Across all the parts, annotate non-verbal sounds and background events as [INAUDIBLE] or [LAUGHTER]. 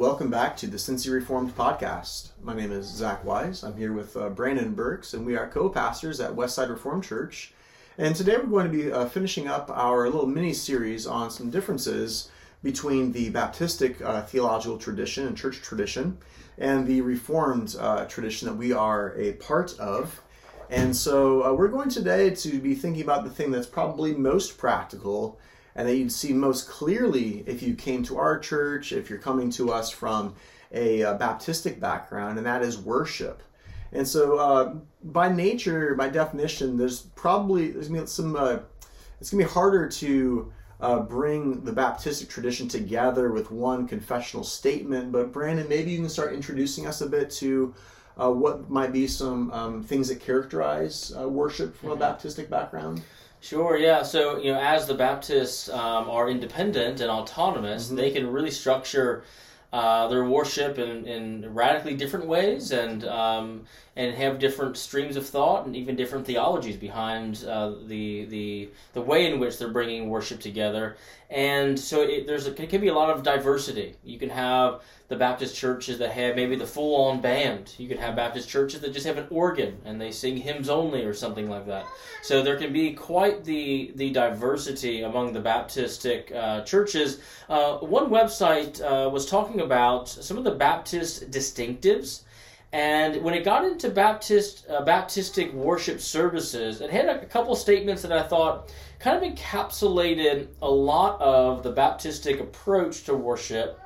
welcome back to the Cincy Reformed podcast. My name is Zach Wise. I'm here with uh, Brandon Burks, and we are co pastors at Westside Reformed Church. And today we're going to be uh, finishing up our little mini series on some differences between the Baptistic uh, theological tradition and church tradition and the Reformed uh, tradition that we are a part of. And so uh, we're going today to be thinking about the thing that's probably most practical and that you'd see most clearly if you came to our church, if you're coming to us from a, uh Baptistic background, and that is worship. And so, uh, by nature, by definition, there's probably there's gonna be some. Uh, it's gonna be harder to uh, bring the Baptistic tradition together with one confessional statement. But Brandon, maybe you can start introducing us a bit to uh, what might be some um, things that characterize uh, worship from a Baptistic background. Sure, yeah. So, you know, as the Baptists um, are independent and autonomous, Mhm. they can really structure uh, their worship in, in radically different ways and um, and have different streams of thought and even different theologies behind uh, the the the way in which they're bringing worship together. And so it, there's a, it can be a lot of diversity. You can have the Baptist churches that have maybe the full on band. You could have Baptist churches that just have an organ and they sing hymns only or something like that. So there can be quite the the diversity among the Baptistic uh, churches. Uh, one website uh, was talking about some of the Baptist distinctives, and when it got into Baptist uh, Baptistic worship services, it had a, couple statements that I thought kind of encapsulated a lot of the Baptistic approach to worship.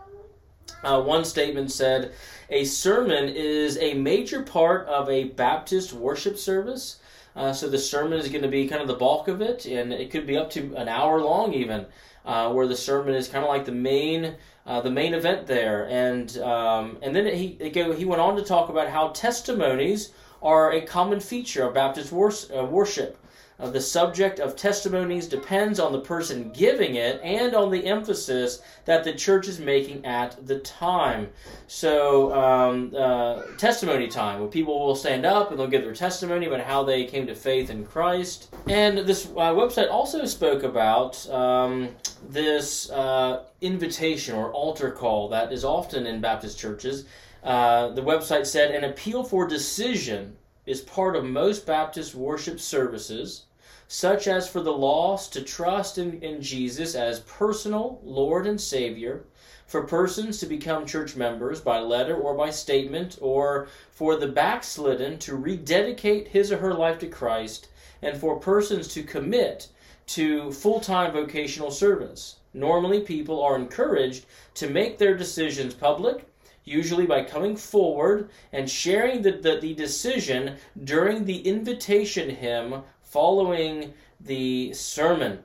Uh, one statement said, "A sermon is a major part of a Baptist worship service." Uh, so the sermon is going to be kind of the bulk of it, and it could be up to an hour long, even, uh, where the sermon is kind of like the main uh, the main event there. And um, and then he he went on to talk about how testimonies are a common feature of Baptist wors- uh, worship. The subject of testimonies depends on the person giving it and on the emphasis that the church is making at the time. So, um, uh, testimony time, where people will stand up and they'll give their testimony about how they came to faith in Christ. And this uh, website also spoke about um, this uh, invitation or altar call that is often in Baptist churches. Uh, the website said an appeal for decision is part of most Baptist worship services, such as for the lost to trust in, in Jesus as personal Lord and Savior, for persons to become church members by letter or by statement, or for the backslidden to rededicate his or her life to Christ, and for persons to commit to full time vocational service. Normally, people are encouraged to make their decisions public usually by coming forward and sharing the, the, the, decision during the invitation hymn following the sermon.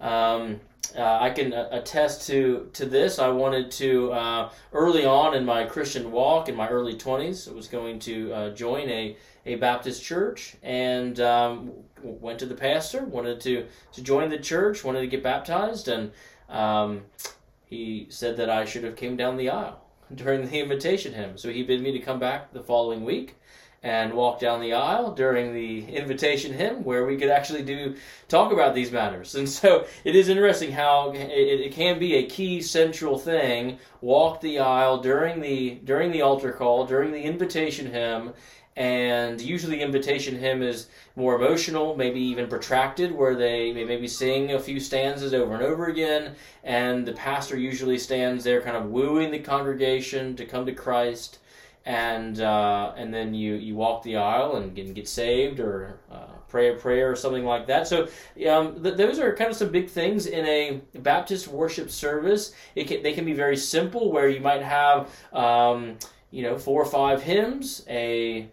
Um, uh, I can uh, attest to, to this. I wanted to, uh, early on in my Christian walk, in my early 20s, I was going to uh, join a, a Baptist church and um, went to the pastor, wanted to, to join the church, wanted to get baptized, and um, he said that I should have came down the aisle during the invitation hymn. So he bid me to come back the following week and walk down the aisle during the invitation hymn where we could actually do talk about these matters. And so it is interesting how it, it can be a key central thing walk the aisle during the during the altar call, during the invitation hymn and usually invitation hymn is more emotional, maybe even protracted, where they maybe sing a few stanzas over and over again, and the pastor usually stands there, kind of wooing the congregation to come to Christ, and uh, and then you you walk the aisle and get, get saved or uh, pray a prayer or something like that. So um, th- those are kind of some big things in a Baptist worship service. It can, they can be very simple, where you might have um, you know four or five hymns, a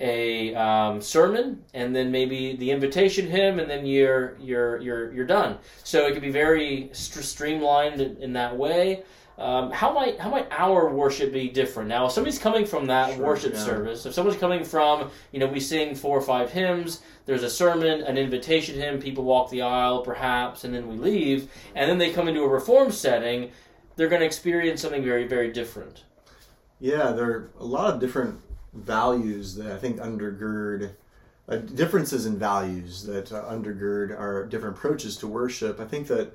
a um, sermon and then maybe the invitation hymn and then you're you're you're you're done so it can be very st- streamlined in, in, that way um, how might how might our worship be different now if somebody's coming from that Sure, worship yeah. service if someone's coming from you know we sing four or five hymns there's a sermon an invitation hymn people walk the aisle perhaps and then we leave and then they come into a reform setting they're going to experience something very very different. Yeah, there are a lot of different values that I think undergird uh, differences in values that uh, undergird our different approaches to worship. I think that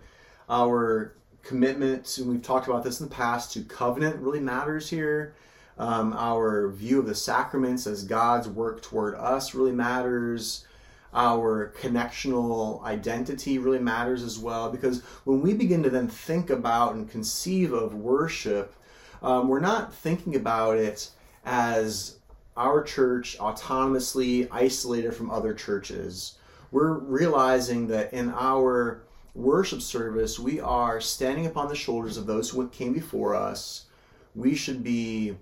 our commitment, and we've talked about this in the past, to covenant really matters here. Um, our view of the sacraments as God's work toward us really matters. Our connectional identity really matters as well because when we begin to then think about and conceive of worship, um, we're not thinking about it as our church autonomously isolated from other churches. We're realizing that in our worship service, we are standing upon the shoulders of those who came before us. We should be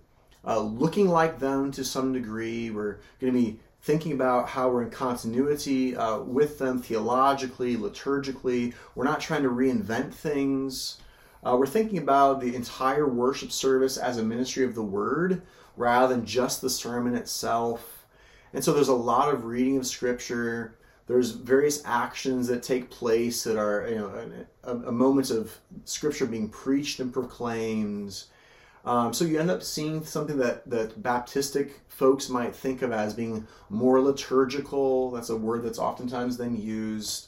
uh, looking like them to some degree. We're going to be thinking about how we're in continuity uh, with them theologically, liturgically. We're not trying to reinvent things. Uh, we're thinking about the entire worship service as a ministry of the word rather than just the sermon itself. And so there's a lot of reading of scripture. There's various actions that take place that are you know a, a moment of scripture being preached and proclaimed. Um, so you end up seeing something that that Baptistic folks might think of as being more liturgical. That's a word that's oftentimes then used.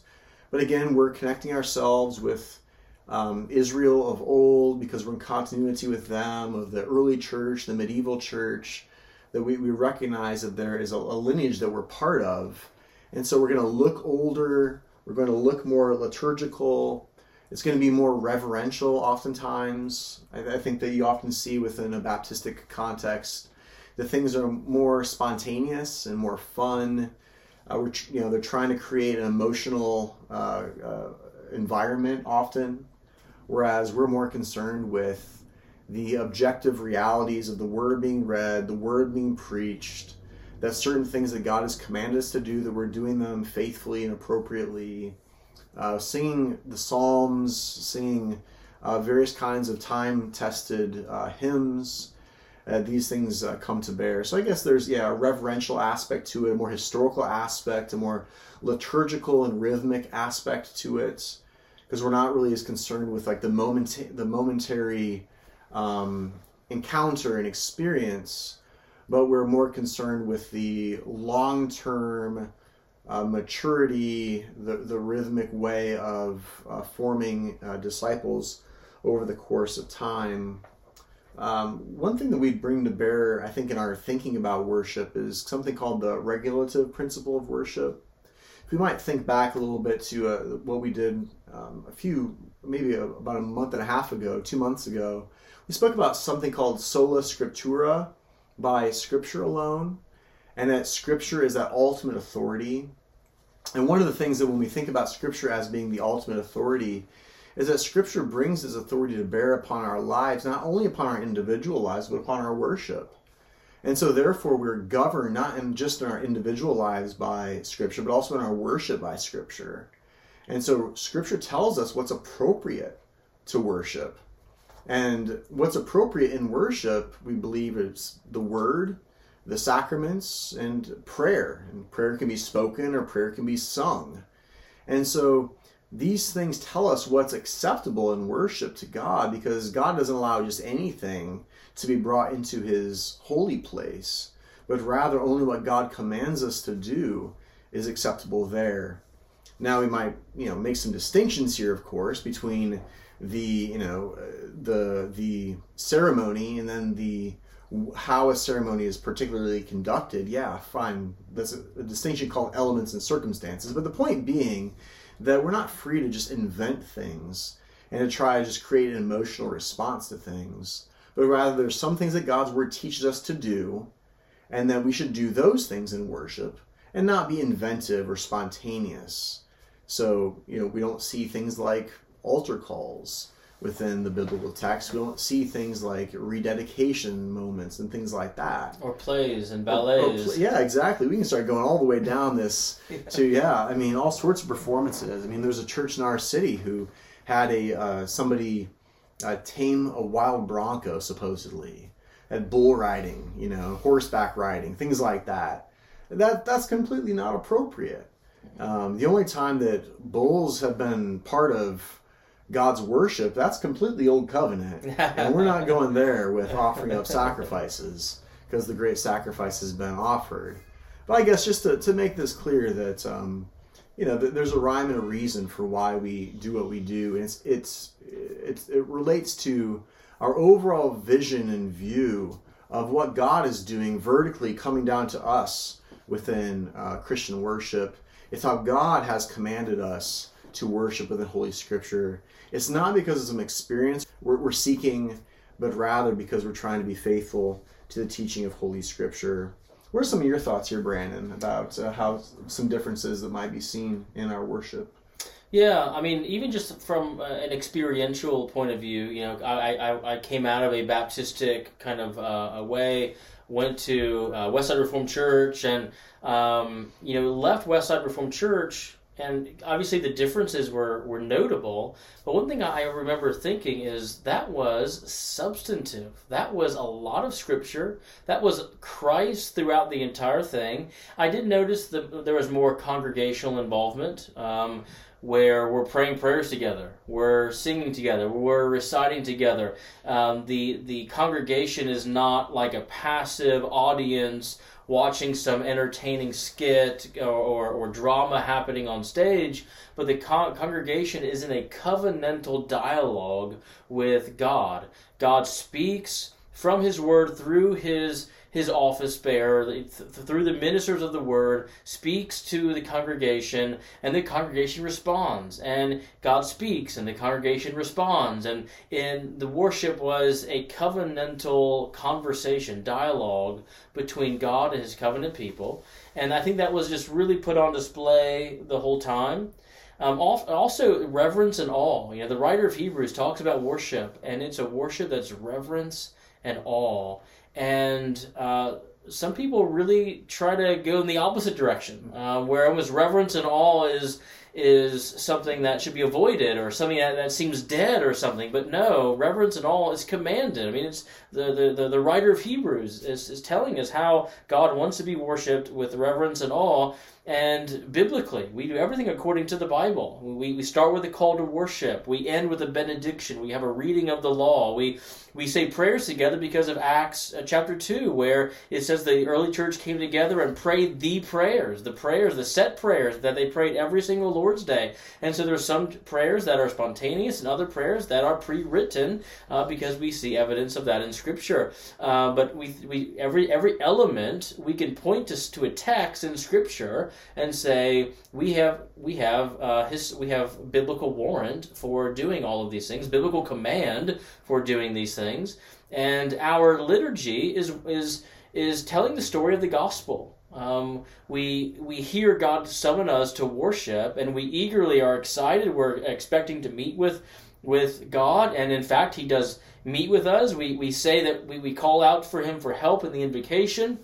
But again, we're connecting ourselves with um, Israel of old because we're in continuity with them, of the early church, the medieval church, that we, we recognize that there is a, a lineage that we're part of. And so we're going to look older, we're going to look more liturgical. It's going to be more reverential oftentimes. I, I think that you often see within a Baptistic context the things are more spontaneous and more fun. Uh, we're, you know, they're trying to create an emotional uh, uh, environment often whereas we're more concerned with the objective realities of the word being read, the word being preached, that certain things that God has commanded us to do, that we're doing them faithfully and appropriately. Uh, singing the Psalms, singing uh, various kinds of time tested uh, hymns. Uh, these things uh, come to bear. So I guess there's yeah a reverential aspect to it, a more historical aspect, a more liturgical and rhythmic aspect to it because we're not really as concerned with like the moment the momentary um, encounter and experience, but we're more concerned with the long term uh, maturity, the the rhythmic way of uh, forming uh, disciples over the course of time. Um, one thing that we bring to bear, I think, in our thinking about worship is something called the regulative principle of worship if we might think back a little bit to uh, what we did um, a few, maybe a, about a month and a half ago, two months ago, we spoke about something called sola scriptura, by Scripture alone, and that Scripture is that ultimate authority. And one of the things that when we think about Scripture as being the ultimate authority, is that Scripture brings its authority to bear upon our lives, not only upon our individual lives, but upon our worship. And so, therefore, we're governed not in just in our individual lives by Scripture, but also in our worship by Scripture. And so, Scripture tells us what's appropriate to worship. And what's appropriate in worship, we believe, is the Word, the sacraments, and prayer. And prayer can be spoken or prayer can be sung. And so, these things tell us what's acceptable in worship to God because God doesn't allow just anything to be brought into his holy place, but rather only what God commands us to do is acceptable there. Now we might, you know, make some distinctions here, of course, between the, you know, uh, the the ceremony and then the how a ceremony is particularly conducted. Yeah, fine. That's a, a distinction called elements and circumstances. But the point being that we're not free to just invent things and to try to just create an emotional response to things but rather there's some things that God's word teaches us to do, and that we should do those things in worship and not be inventive or spontaneous. So, you know, we don't see things like altar calls within the biblical text. We don't see things like rededication moments and things like that. Or plays and ballets. Or, or, yeah, exactly. We can start going all the way down this yeah. to [LAUGHS] yeah. I mean, all sorts of performances. I mean, there's a church in our city who had a uh, somebody uh, tame a wild bronco, supposedly, at bull riding, you know, horseback riding, things like that. That that's completely not appropriate. Um, the only time that bulls have been part of God's worship, that's completely old covenant. and we're not going there with offering up sacrifices because the great sacrifice has been offered. But I guess just to, to make this clear that, um, you know, there's a rhyme and a reason for why we do what we do. And it's, it's, it's, it relates to our overall vision and view of what God is doing vertically coming down to us within uh, Christian worship. It's how God has commanded us to worship within Holy Scripture. It's not because of some experience we're, we're seeking, but rather because we're trying to be faithful to the teaching of Holy Scripture. What are some of your thoughts here, Brandon, about uh, how some differences that might be seen in our worship? Yeah, I mean, even just from uh, an experiential point of view, you know, I, I, I came out of a Baptistic kind of uh, way, went to uh, Westside Reformed Church, and um, you know, left Westside Reformed Church and obviously the differences were, were notable. But one thing I remember thinking is that was substantive. That was a lot of scripture. That was Christ throughout the entire thing. I did notice that there was more congregational involvement. Um, where we're praying prayers together, we're singing together, we're reciting together. Um, the the congregation is not like a passive audience watching some entertaining skit or, or, or drama happening on stage, but the con- congregation is in a covenantal dialogue with God. God speaks from His Word through His his office bearer through the ministers of the word speaks to the congregation and the congregation responds and god speaks and the congregation responds and in the worship was a covenantal conversation dialogue between god and his covenant people and i think that was just really put on display the whole time um, also, reverence and awe. You know, the writer of Hebrews talks about worship, and it's a worship that's reverence and awe and uh, some people really try to go in the opposite direction, uh, where almost reverence and awe is is something that should be avoided or something that, that seems dead or something. But no, reverence and all is commanded. I mean, it's the, the, the, the writer of Hebrews is, is telling us how God wants to be worshipped with reverence and awe. And biblically, we do everything according to the Bible. We, we start with a call to worship. We end with a benediction. We have a reading of the law. We we say prayers together because of Acts uh, chapter 2, where it says the early church came together and prayed the prayers, the prayers, the set prayers that they prayed every single Lord's Day. And so there's some prayers that are spontaneous and other prayers that are pre written uh, because we see evidence of that in Scripture. Uh, but we, we every, every element we can point to, to a text in Scripture and say, we have we have uh, his we have biblical warrant for doing all of these things, biblical command for doing these things, and our liturgy is is is telling the story of the gospel. Um, we we hear God summon us to worship, and we eagerly are excited. We're expecting to meet with with God, and in fact, He does meet with us. We we say that we, we call out for Him for help in the invocation.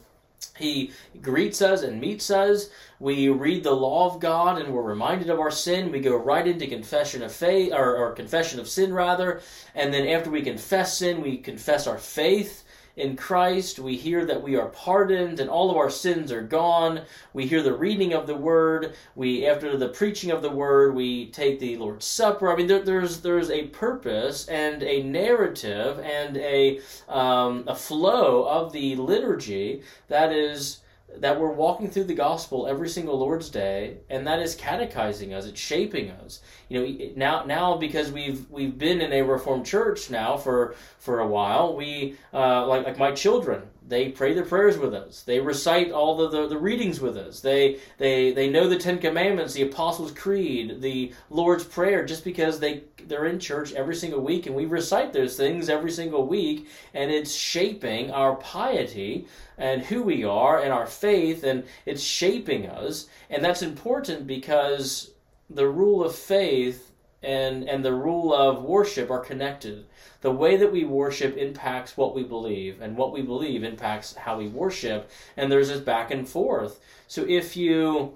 He greets us and meets us. We read the law of God and we're reminded of our sin. We go right into confession of faith, or, or confession of sin rather. And then after we confess sin, we confess our faith in Christ. We hear that we are pardoned and all of our sins are gone. We hear the reading of the word. We, after the preaching of the word, we take the Lord's Supper. I mean, there, there's there's a purpose and a narrative and a um, a flow of the liturgy that is that we're walking through the gospel every single Lord's Day, and that is catechizing us. It's shaping us. You know, now now because we've we've been in a Reformed church now for for a while, we uh, like like my children. They pray their prayers with us. They recite all the, the, the readings with us. They they they know the Ten Commandments, the Apostles' Creed, the Lord's Prayer, just because they they're in church every single week, and we recite those things every single week, and it's shaping our piety and who we are and our faith, and it's shaping us. And that's important because the rule of faith and, and the rule of worship are connected. The way that we worship impacts what we believe, and what we believe impacts how we worship, and there's this back and forth. So if you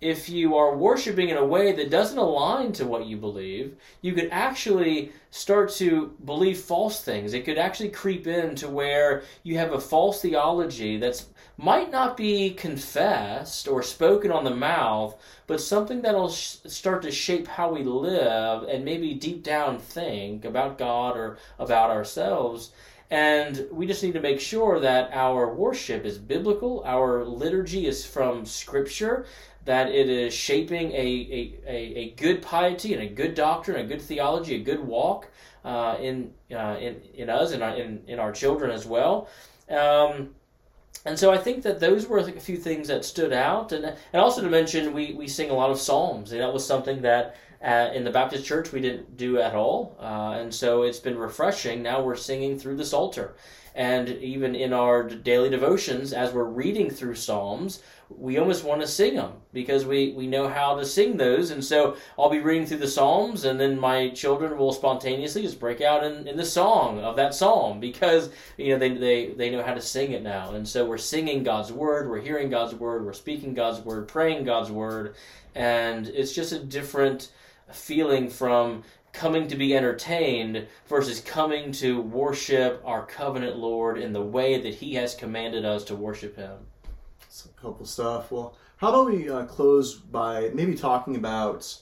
if you are worshiping in a way that doesn't align to what you believe, you could actually start to believe false things. It could actually creep into where you have a false theology that might not be confessed or spoken on the mouth, but something that'll sh- start to shape how we live and maybe deep down think about God or about ourselves. And we just need to make sure that our worship is biblical, our liturgy is from Scripture, that it is shaping a, a, a, good piety and a good doctrine, a good theology, a good walk uh, in, uh, in, in us and in, in our children as well. Um, and so I think that those were a few things that stood out, and and also to mention we, we sing a lot of psalms, and that was something that in the Baptist church we didn't do at all, uh, and so it's been refreshing. Now we're singing through the Psalter, and even in our daily devotions, as we're reading through Psalms, we almost want to sing them because we, we know how to sing those. And so I'll be reading through the Psalms, and then my children will spontaneously just break out in, in the song of that psalm because you know they, they, they know how to sing it now. And so we're singing God's word, we're hearing God's word, we're speaking God's word, praying God's word, and it's just a different feeling from coming to be entertained versus coming to worship our covenant Lord in the way that He has commanded us to worship Him. Some helpful stuff. Well, how about we uh, close by maybe talking about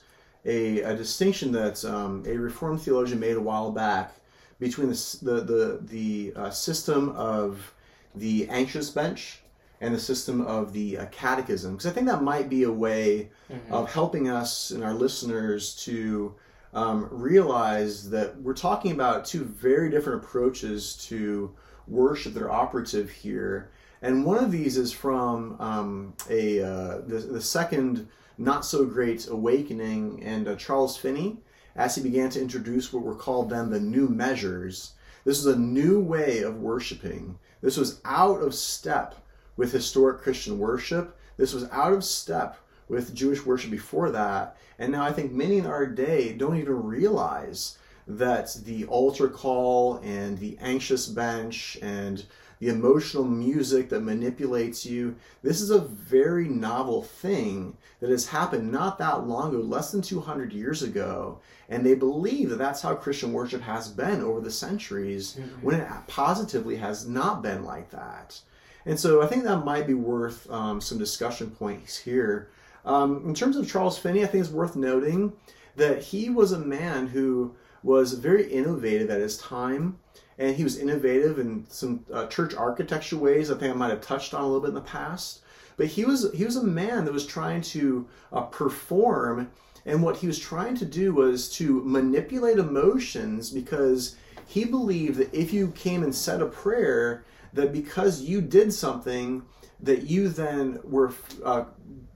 a, a distinction that um, a Reformed theologian made a while back between the the the, the uh, system of the anxious bench and the system of the uh, catechism, because I think that might be a way mm-hmm. of helping us and our listeners to um, realize that we're talking about two very different approaches to worship that are operative here and one of these is from um, a uh, the, the, second not so great awakening, and uh, Charles Finney, as he began to introduce what were called then the new measures. This was a new way of worshiping. This was out of step with historic Christian worship. This was out of step with Jewish worship before that. And now I think many in our day don't even realize that the altar call and the anxious bench and the emotional music that manipulates you. This is a very novel thing that has happened not that long ago, less than 200 years ago. And they believe that that's how Christian worship has been over the centuries mm-hmm. when it positively has not been like that. And so I think that might be worth um, some discussion points here. Um, in terms of Charles Finney, I think it's worth noting that he was a man who was very innovative at his time and he was innovative in some uh, church architecture ways. I think I might have touched on a little bit in the past. But he was he was a man that was trying to uh, perform, and what he was trying to do was to manipulate emotions because he believed that if you came and said a prayer, that because you did something, that you then were uh,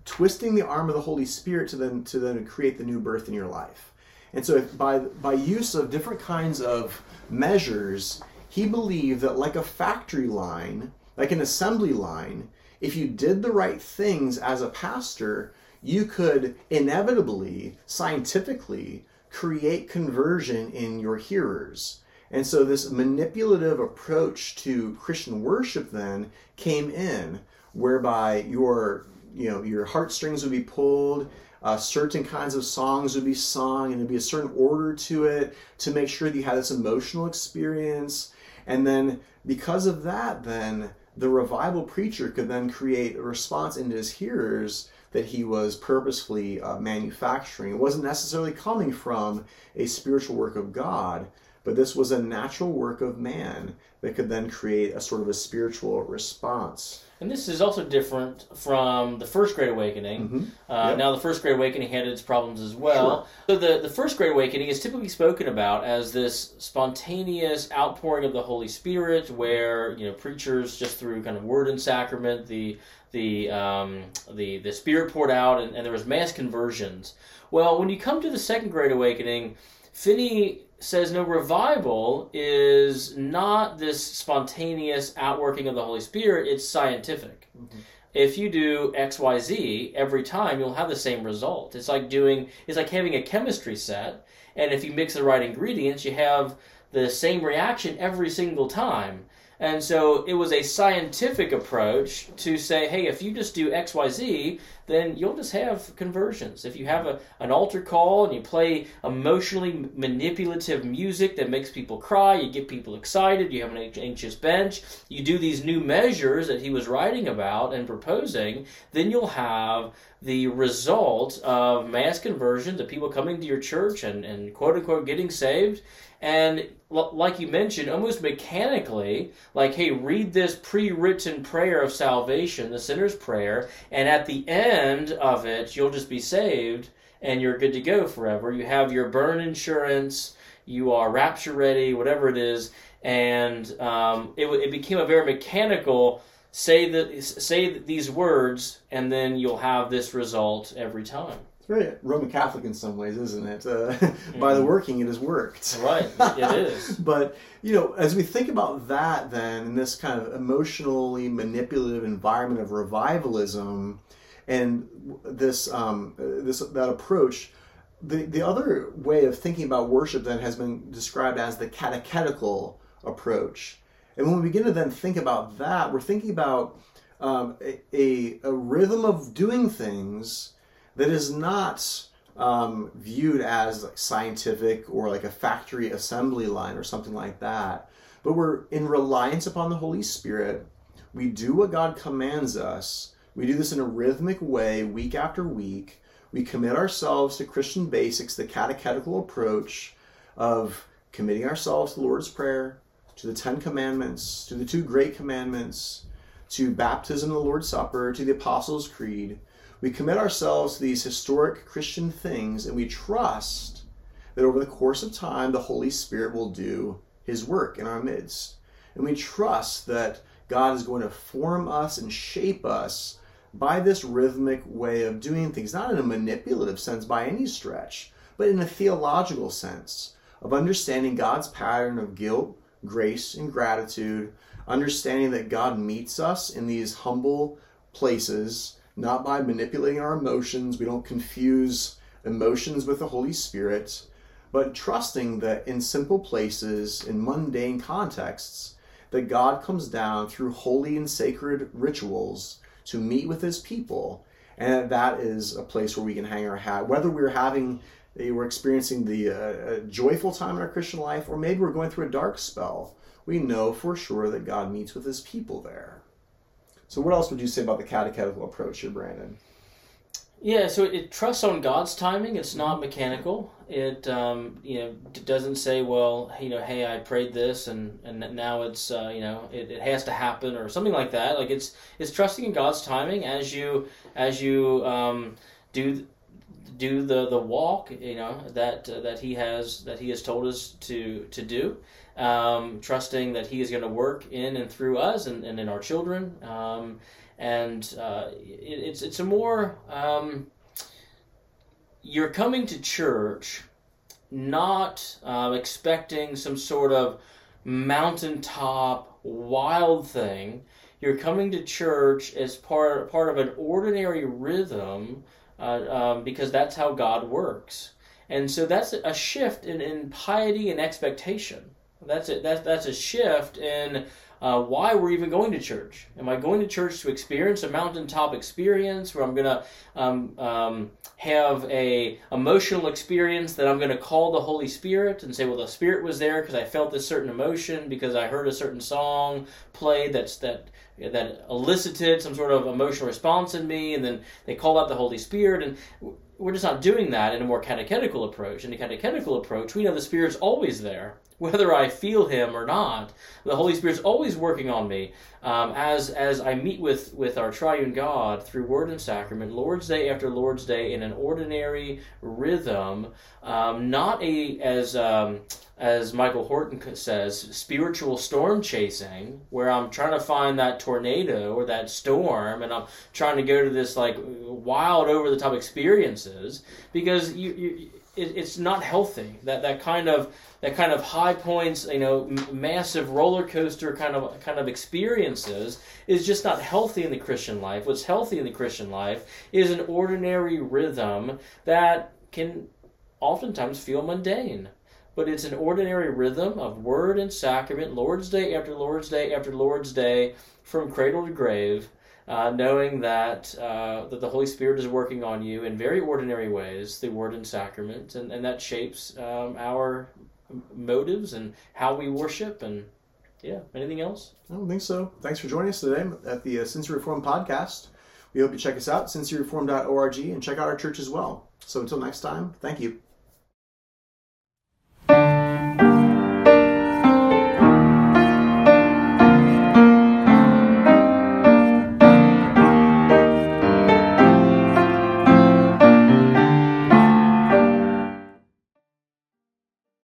twisting the arm of the Holy Spirit to then to then create the new birth in your life. And so, by by use of different kinds of measures, he believed that, like a factory line, like an assembly line, if you did the right things as a pastor, you could inevitably, scientifically, create conversion in your hearers. And so, this manipulative approach to Christian worship then came in, whereby your you know your heartstrings would be pulled uh, certain kinds of songs would be sung, and there'd be a certain order to it to make sure that you had this emotional experience. And then, because of that, then the revival preacher could then create a response into his hearers that he was purposefully uh, manufacturing. It wasn't necessarily coming from a spiritual work of God, but this was a natural work of man that could then create a sort of a spiritual response. And this is also different from the First Great Awakening. Mm-hmm. Uh, yep. Now, the First Great Awakening had its problems as well. Sure. So, the, the First Great Awakening is typically spoken about as this spontaneous outpouring of the Holy Spirit, where you know preachers just through kind of word and sacrament, the the um, the the Spirit poured out, and, and there was mass conversions. Well, when you come to the Second Great Awakening, Finney says no revival is not this spontaneous outworking of the Holy Spirit, it's scientific. Mm-hmm. If you do XYZ every time, you'll have the same result. It's like doing it's like having a chemistry set, and if you mix the right ingredients, you have the same reaction every single time. And so it was a scientific approach to say, hey, if you just do X, Y, Z, then you'll just have conversions. If you have a, an altar call and you play emotionally manipulative music that makes people cry, you get people excited, you have an anxious bench, you do these new measures that he was writing about and proposing, then you'll have the result of mass conversions of people coming to your church and, and quote unquote getting saved. And like you mentioned, almost mechanically, like, hey, read this pre written prayer of salvation, the sinner's prayer, and at the end of it, you'll just be saved and you're good to go forever. You have your burn insurance, you are rapture ready, whatever it is. And um, it, it became a very mechanical say that say these words and then you'll have this result every time very Roman Catholic in some ways, isn't it? Uh, mm-hmm. [LAUGHS] By the mm-hmm. working, it has worked. Right, it is. [LAUGHS] but you know, as we think about that, then in this kind of emotionally manipulative environment of revivalism, and this um, this that approach, the the other way of thinking about worship then has been described as the catechetical approach. And when we begin to then think about that, we're thinking about um, a, a rhythm of doing things that is not um, viewed as like scientific or like a factory assembly line or something like that. But we're in reliance upon the Holy Spirit. We do what God commands us. We do this in a rhythmic way, week after week. We commit ourselves to Christian basics, the catechetical approach of committing ourselves to the Lord's Prayer, to the Ten Commandments, to the two great commandments, to baptism, the Lord's Supper, to the Apostles' Creed we commit ourselves to these historic Christian things and we trust that over the course of time, the Holy Spirit will do his work in our midst. And we trust that God is going to form us and shape us by this rhythmic way of doing things, not in a manipulative sense by any stretch, but in a theological sense of understanding God's pattern of guilt, grace, and gratitude, understanding that God meets us in these humble places not by manipulating our emotions. We don't confuse emotions with the Holy Spirit, but trusting that in simple places, in mundane contexts, that God comes down through holy and sacred rituals to meet with his people, and that is a place where we can hang our hat. Whether we're having we're experiencing the uh, joyful time in our Christian life, or maybe we're going through a dark spell, we know for sure that God meets with his people there. So, what else would you say about the catechetical approach here, Brandon? Yeah, so it trusts on God's timing. It's not mechanical. It um, you know doesn't say, well, you know, hey, I prayed this, and and now it's uh, you know it, it has to happen or something like that. Like it's it's trusting in God's timing as you as you um, do do the the walk you know that uh, that he has that he has told us to to do um, trusting that He is going to work in and through us and, and in our children. Um, and uh, it, it's it's a more um, you're coming to church not uh, expecting some sort of mountaintop wild thing. You're coming to church as part part of an ordinary rhythm uh, um, because that's how God works. And so that's a shift in, in piety and expectation. That's it. That's that's a shift in uh, why we're even going to church. Am I going to church to experience a mountaintop experience where I'm going to um, um, have a emotional experience that I'm going to call the Holy Spirit and say, well, the Spirit was there because I felt this certain emotion because I heard a certain song played that's that that elicited some sort of emotional response in me, and then they call out the Holy Spirit and we're just not doing that in a more catechetical approach. In a catechetical approach, we know the Spirit's always there [LAUGHS] whether I feel Him or not. The Holy Spirit's always working on me um, as as I meet with with our Triune God through Word and Sacrament, Lord's Day after Lord's Day, in an ordinary rhythm, um, not a as um, as Michael Horton says, spiritual storm chasing, where I'm trying to find that tornado or that storm, and I'm trying to go to this like wild, over the top because you, you it, it's not healthy. That that kind of that kind of high points, you know, m- massive roller coaster kind of kind of experiences is just not healthy in the Christian life. What's healthy in the Christian life is an ordinary rhythm that can oftentimes feel mundane. but it's an ordinary rhythm of word and sacrament, Lord's Day after Lord's Day after Lord's Day, from cradle to grave, uh, knowing that uh, that the Holy Spirit is working on you in very ordinary ways, the word and sacrament, and, and that shapes um, our motives and how we worship and yeah anything else? I don't think so. Thanks for joining us today at the uh, Cincy Reformed podcast. We hope you check us out cincyreformed.org and check out our church as well. So until next time thank you